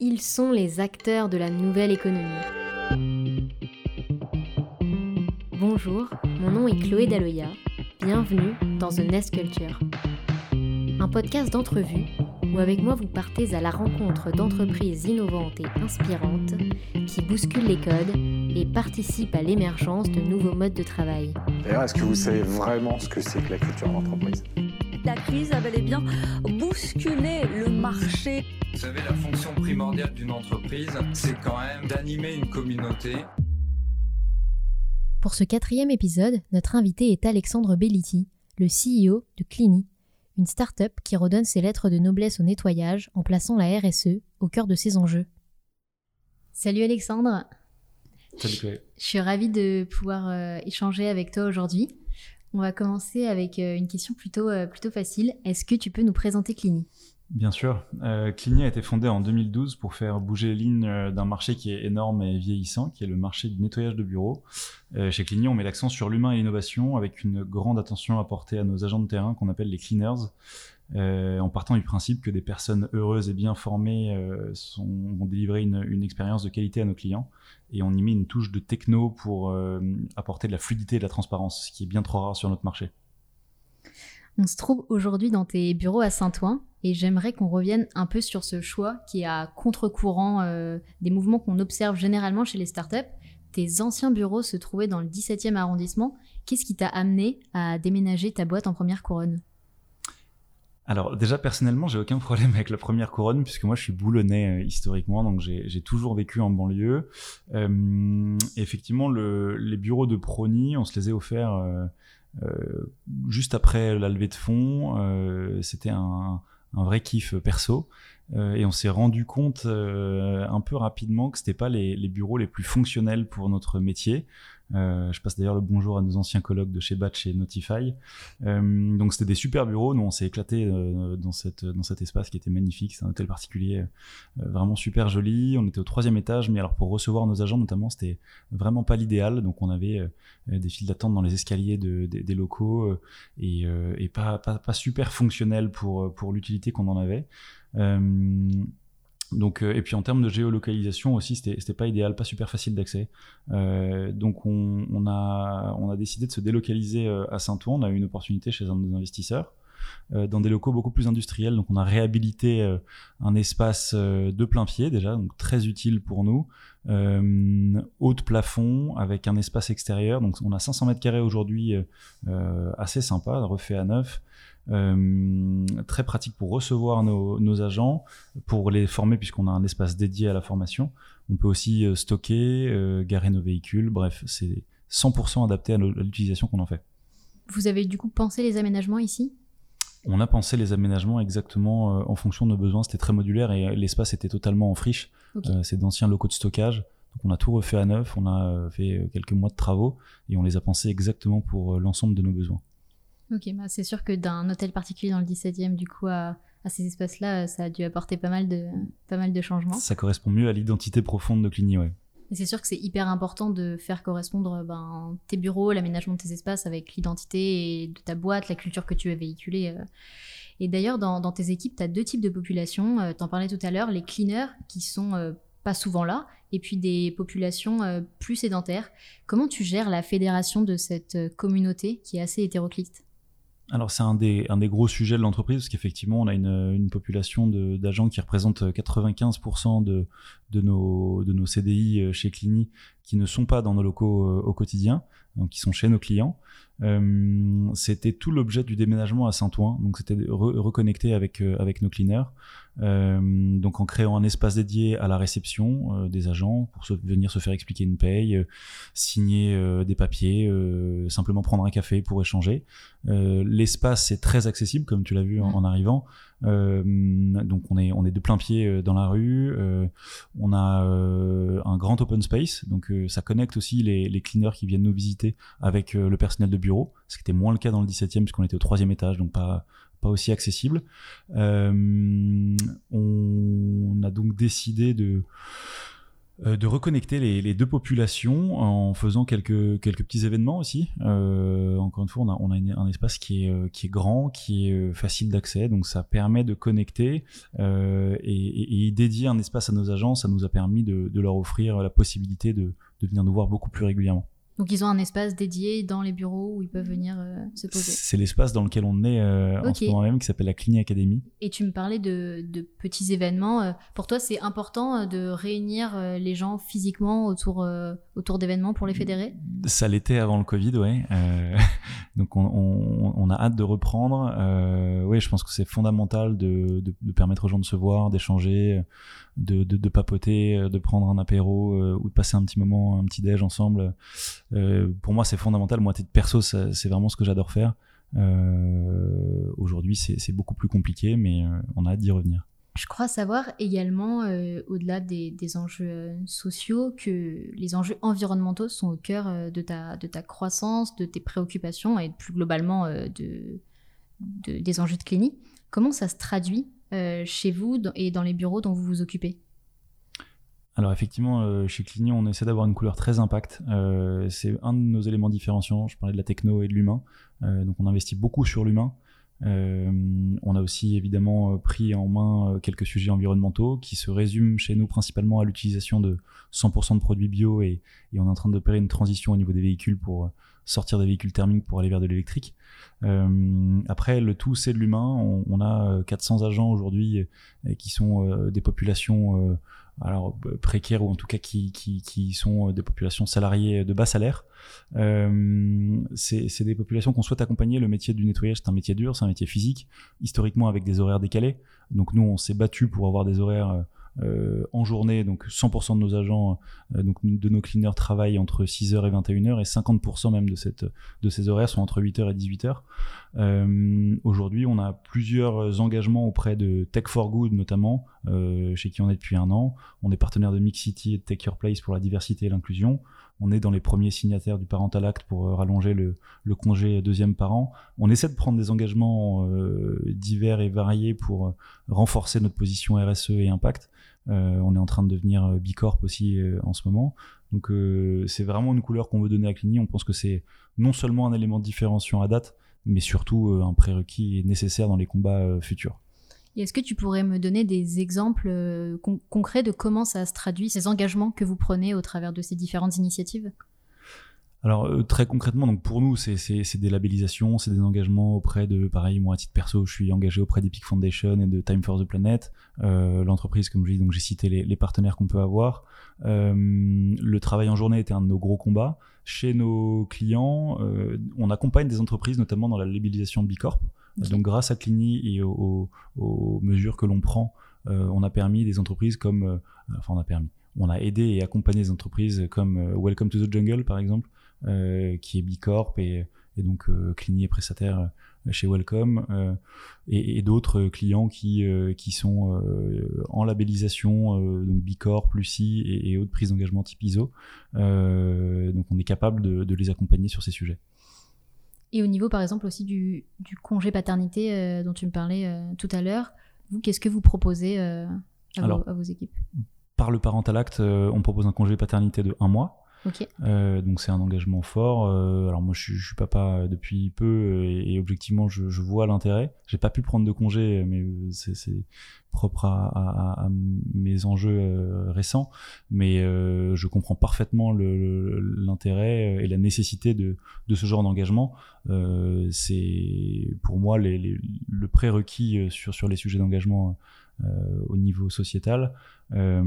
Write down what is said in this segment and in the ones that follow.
Ils sont les acteurs de la nouvelle économie. Bonjour, mon nom est Chloé Daloya. Bienvenue dans The Nest Culture. Un podcast d'entrevue où avec moi vous partez à la rencontre d'entreprises innovantes et inspirantes qui bousculent les codes et participent à l'émergence de nouveaux modes de travail. D'ailleurs, est-ce que vous savez vraiment ce que c'est que la culture d'entreprise? La crise a bel et bien bousculé le marché. Vous savez, la fonction primordiale d'une entreprise, c'est quand même d'animer une communauté. Pour ce quatrième épisode, notre invité est Alexandre Belliti, le CEO de Clini, une start-up qui redonne ses lettres de noblesse au nettoyage en plaçant la RSE au cœur de ses enjeux. Salut Alexandre. Salut Chloé. Je suis ravie de pouvoir euh, échanger avec toi aujourd'hui. On va commencer avec euh, une question plutôt, euh, plutôt facile. Est-ce que tu peux nous présenter Clini? Bien sûr. Euh, Clini a été fondé en 2012 pour faire bouger les lignes euh, d'un marché qui est énorme et vieillissant, qui est le marché du nettoyage de bureaux. Euh, chez Clini, on met l'accent sur l'humain et l'innovation avec une grande attention apportée à nos agents de terrain qu'on appelle les cleaners. Euh, en partant du principe que des personnes heureuses et bien formées sont, vont délivrer une, une expérience de qualité à nos clients. Et on y met une touche de techno pour apporter de la fluidité et de la transparence, ce qui est bien trop rare sur notre marché. On se trouve aujourd'hui dans tes bureaux à Saint-Ouen et j'aimerais qu'on revienne un peu sur ce choix qui est à contre-courant euh, des mouvements qu'on observe généralement chez les startups. Tes anciens bureaux se trouvaient dans le 17e arrondissement. Qu'est-ce qui t'a amené à déménager ta boîte en première couronne? Alors déjà personnellement, j'ai aucun problème avec la première couronne puisque moi je suis boulonnais euh, historiquement, donc j'ai toujours vécu en banlieue. Euh, effectivement, le, les bureaux de Prony, on se les a offerts euh, juste après la levée de fonds. Euh, C'était un, un vrai kiff perso. Euh, et on s'est rendu compte euh, un peu rapidement que c'était pas les, les bureaux les plus fonctionnels pour notre métier. Euh, je passe d'ailleurs le bonjour à nos anciens collègues de chez Batch et Notify. Euh, donc c'était des super bureaux. Nous on s'est éclaté euh, dans cette dans cet espace qui était magnifique. C'est un hôtel particulier, euh, vraiment super joli. On était au troisième étage, mais alors pour recevoir nos agents notamment, c'était vraiment pas l'idéal. Donc on avait euh, des files d'attente dans les escaliers de, des- locaux et, et pas, pas pas super fonctionnel pour pour l'utilité qu'on en avait. Donc, euh, et puis en termes de géolocalisation aussi, c'était pas idéal, pas super facile d'accès. Euh, donc on, on a on a décidé de se délocaliser euh, à Saint-Ouen. On a eu une opportunité chez un de nos investisseurs dans des locaux beaucoup plus industriels. Donc on a réhabilité euh, un espace euh, de plein pied déjà, donc très utile pour nous. Euh, haut de plafond avec un espace extérieur. Donc on a 500 mètres carrés aujourd'hui, euh, euh, assez sympa, refait à neuf. Euh, très pratique pour recevoir nos, nos agents, pour les former puisqu'on a un espace dédié à la formation. On peut aussi euh, stocker, euh, garer nos véhicules. Bref, c'est 100% adapté à l'utilisation qu'on en fait. Vous avez du coup pensé les aménagements ici? On a pensé les aménagements exactement euh, en fonction de nos besoins. C'était très modulaire et euh, l'espace était totalement en friche. Euh, c'est d'anciens locaux de stockage. Donc on a tout refait à neuf. On a fait quelques mois de travaux et on les a pensés exactement pour l'ensemble de nos besoins. Ok, bah c'est sûr que d'un hôtel particulier dans le 17e, du coup, à, à ces espaces-là, ça a dû apporter pas mal de, pas mal de changements. Ça correspond mieux à l'identité profonde de Clini, ouais. C'est sûr que c'est hyper important de faire correspondre ben, tes bureaux, l'aménagement de tes espaces avec l'identité de ta boîte, la culture que tu veux véhiculer. euh. Et d'ailleurs, dans, tes équipes, tu as deux types de populations. Euh, T'en parlais tout à l'heure, les cleaners qui sont euh, pas souvent là, et puis des populations euh, plus sédentaires. Comment tu gères la fédération de cette euh, communauté qui est assez hétéroclite? Alors c'est un des, un des gros sujets de l'entreprise parce qu'effectivement on a une, une population d'agents qui représentent 95% de, de, nos, de nos CDI euh, chez Clini qui ne sont pas dans nos locaux euh, au quotidien, donc qui sont chez nos clients. Euh, c'était tout l'objet du déménagement à Saint-Ouen, donc c'était re- reconnecter avec, euh, avec nos cleaners, Euh, donc en créant un espace dédié à la réception des agents pour se, venir se faire expliquer une paye, signer des papiers, simplement prendre un café pour échanger. L'espace est très accessible, comme tu l'as vu en, Mm. en arrivant. Donc on est on est de plein pied dans la rue. On a un grand open space, donc ça connecte aussi les, les cleaners qui viennent nous visiter avec le personnel de bureau, ce qui était moins le cas dans le 17e puisqu'on était au troisième étage, donc pas pas aussi accessible. Euh, on a donc décidé de euh, de reconnecter les, deux populations en faisant quelques, quelques petits événements aussi. Euh, encore une fois, on a, on a un espace qui est, euh, qui est grand, qui est facile d'accès, donc ça permet de connecter et, dédier un espace à nos agents, ça nous a permis de, de leur offrir la possibilité de, de venir nous voir beaucoup plus régulièrement. Donc ils ont un espace dédié dans les bureaux où ils peuvent venir euh, se poser. C'est l'espace dans lequel on est euh, okay. en ce moment même qui s'appelle la Clinique Academy. Et tu me parlais de, de petits événements. Euh, pour toi, c'est important de réunir les gens physiquement autour, autour d'événements pour les fédérer Ça l'était avant le Covid, ouais. donc on, a hâte de reprendre. oui, je pense que c'est fondamental de, permettre aux gens de se voir, d'échanger, de, papoter, de prendre un apéro ou de passer un petit moment, un petit déj ensemble. Euh, pour moi, c'est fondamental. Moi, titre perso, c'est vraiment ce que j'adore faire. Euh, Aujourd'hui, c'est beaucoup plus compliqué, mais euh, on a hâte d'y revenir. Je crois savoir également, euh, au-delà des, enjeux sociaux, que les enjeux environnementaux sont au cœur de, ta, de ta croissance, de tes préoccupations et plus globalement de, de, des enjeux de clinique. Comment ça se traduit chez vous et dans les bureaux dont vous vous occupez? Alors effectivement, euh, chez Clini, on essaie d'avoir une couleur très impact. Euh, c'est un de nos éléments différenciants. Je parlais de la techno et de l'humain. Euh, donc on investit beaucoup sur l'humain. Euh, on a aussi évidemment pris en main quelques sujets environnementaux qui se résument chez nous principalement à l'utilisation de 100% de produits bio et, on est en train d'opérer une transition au niveau des véhicules pour sortir des véhicules thermiques pour aller vers de l'électrique. Euh, après, le tout, c'est de l'humain. On, a 400 agents aujourd'hui qui sont des populations alors précaires ou en tout cas qui, qui, qui sont des populations salariées de bas salaire. Euh, c'est des populations qu'on souhaite accompagner. Le métier du nettoyage, c'est un métier dur, c'est un métier physique, historiquement avec des horaires décalés. Donc nous, on s'est battu pour avoir des horaires euh, en journée, donc 100% de nos agents, euh, donc de nos cleaners travaillent entre 6h et 21h et 50% même de, cette, de ces horaires sont entre 8h et 18h. Euh, Aujourd'hui, on a plusieurs engagements auprès de Tech for Good notamment, euh, chez qui on est depuis un an. On est partenaire de Mix City et de Take Your Place pour la diversité et l'inclusion. On est dans les premiers signataires du Parental Act pour euh, rallonger le, le, congé deuxième parent. On essaie de prendre des engagements euh, divers et variés pour euh, renforcer notre position RSE et impact. Euh, on est en train de devenir euh, Bicorp aussi euh, en ce moment. Donc c'est vraiment une couleur qu'on veut donner à Clini. On pense que c'est non seulement un élément différenciant à date, mais surtout un prérequis nécessaire dans les combats futurs. Est-ce que tu pourrais me donner des exemples con concrets de comment ça se traduit, ces engagements que vous prenez au travers de ces différentes initiatives? Alors euh, très concrètement, donc pour nous, c'est des labellisations, c'est des engagements auprès de, pareil, moi à titre perso, je suis engagé auprès d'Epic Foundation et de Time for the Planet, euh, l'entreprise, comme je dis, donc j'ai cité les, partenaires qu'on peut avoir. Euh, le travail en journée était un de nos gros combats. Chez nos clients, euh, on accompagne des entreprises, notamment dans la labellisation Bicorp. Donc grâce à Clini et aux, aux mesures que l'on prend, euh, on a permis des entreprises comme, enfin on a permis, on a aidé et accompagné des entreprises comme Welcome to the Jungle par exemple, euh, qui est Bicorp et, et donc euh, Clini est prestataire euh, chez Welcome euh, et, et d'autres clients qui, euh, qui sont euh, en labellisation, donc Bicorp, Lucie et, et autres prises d'engagement type ISO. donc on est capable de, de, les accompagner sur ces sujets. Et au niveau par exemple aussi du, du congé paternité dont tu me parlais tout à l'heure, vous, qu'est-ce que vous proposez à, Alors, vos, à, vos, équipes? Par le Parental Act, on propose un congé paternité de un mois. Euh, donc c'est un engagement fort. Euh, alors moi je, suis papa depuis peu et, objectivement je, vois l'intérêt. J'ai pas pu prendre de congé, mais c'est propre à, mes enjeux euh, récents. Mais euh, je comprends parfaitement l'intérêt et la nécessité de, ce genre d'engagement. Euh, c'est pour moi le prérequis sur les sujets d'engagement au niveau sociétal. Euh,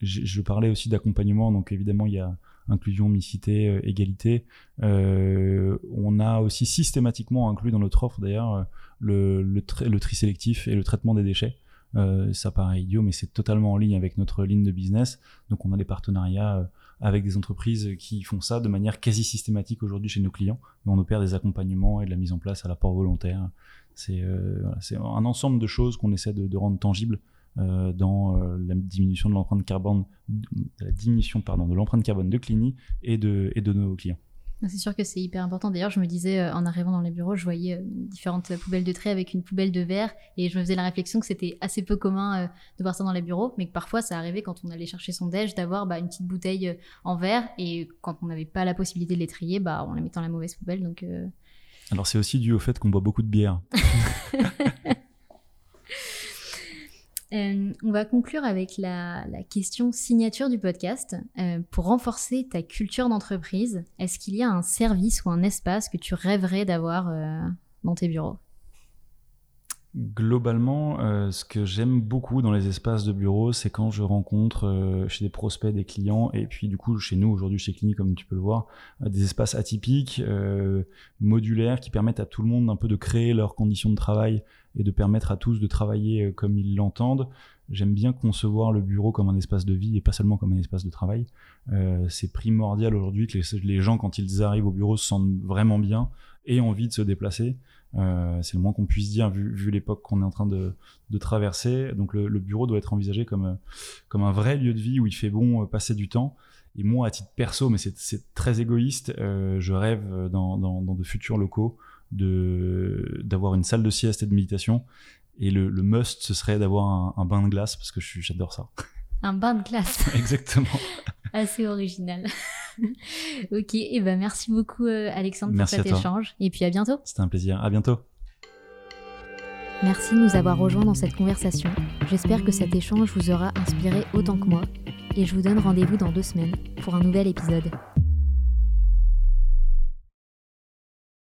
je, parlais aussi d'accompagnement, donc évidemment il y a inclusion, mixité, euh, égalité. Euh, on a aussi systématiquement inclus dans notre offre d'ailleurs le, tri, le, tri sélectif et le traitement des déchets. Euh, ça paraît idiot, mais c'est totalement en ligne avec notre ligne de business. Donc on a des partenariats avec des entreprises qui font ça de manière quasi systématique aujourd'hui chez nos clients. Et on opère des accompagnements et de la mise en place à l'apport volontaire. C'est euh, voilà, un ensemble de choses qu'on essaie de, de rendre tangibles euh, dans euh, la diminution de l'empreinte carbone, la diminution pardon de l'empreinte carbone de Clini et de de nos clients. C'est sûr que c'est hyper important. D'ailleurs, je me disais, en arrivant dans les bureaux, je voyais différentes poubelles de trait avec une poubelle de verre et je me faisais la réflexion que c'était assez peu commun de voir ça dans les bureaux, mais que parfois ça arrivait quand on allait chercher son déj d'avoir bah, une petite bouteille en verre et quand on n'avait pas la possibilité de les trier, bah, on les mettait dans la mauvaise poubelle. Alors c'est aussi dû au fait qu'on boit beaucoup de bière. Euh, on va conclure avec la, question signature du podcast. Euh, pour renforcer ta culture d'entreprise, est-ce qu'il y a un service ou un espace que tu rêverais d'avoir euh, dans tes bureaux? Globalement, euh, ce que j'aime beaucoup dans les espaces de bureau, c'est quand je rencontre euh, chez des prospects, des clients, et puis du coup chez nous aujourd'hui chez Clinique, comme tu peux le voir, euh, des espaces atypiques, modulaires, qui permettent à tout le monde un peu de créer leurs conditions de travail et de permettre à tous de travailler comme ils l'entendent. J'aime bien concevoir le bureau comme un espace de vie et pas seulement comme un espace de travail. C'est primordial aujourd'hui que les, les gens, quand ils arrivent au bureau, se sentent vraiment bien et envie de se déplacer. Euh, c'est le moins qu'on puisse dire vu, vu l'époque qu'on est en train de, de traverser. Donc le, le, bureau doit être envisagé comme, euh, comme un vrai lieu de vie où il fait bon euh, passer du temps. Et moi, à titre perso, mais c'est très égoïste, euh, je rêve dans, dans, dans, de futurs locaux de d'avoir une salle de sieste et de méditation. Et le, le must, ce serait d'avoir un, un, bain de glace parce que j'adore ça. Un bain de glace. Exactement. Assez original. ok, et eh ben merci beaucoup Alexandre merci pour cet échange. Et puis à bientôt. C'était un plaisir. À bientôt. Merci de nous avoir rejoints dans cette conversation. J'espère que cet échange vous aura inspiré autant que moi. Et je vous donne rendez-vous dans deux semaines pour un nouvel épisode.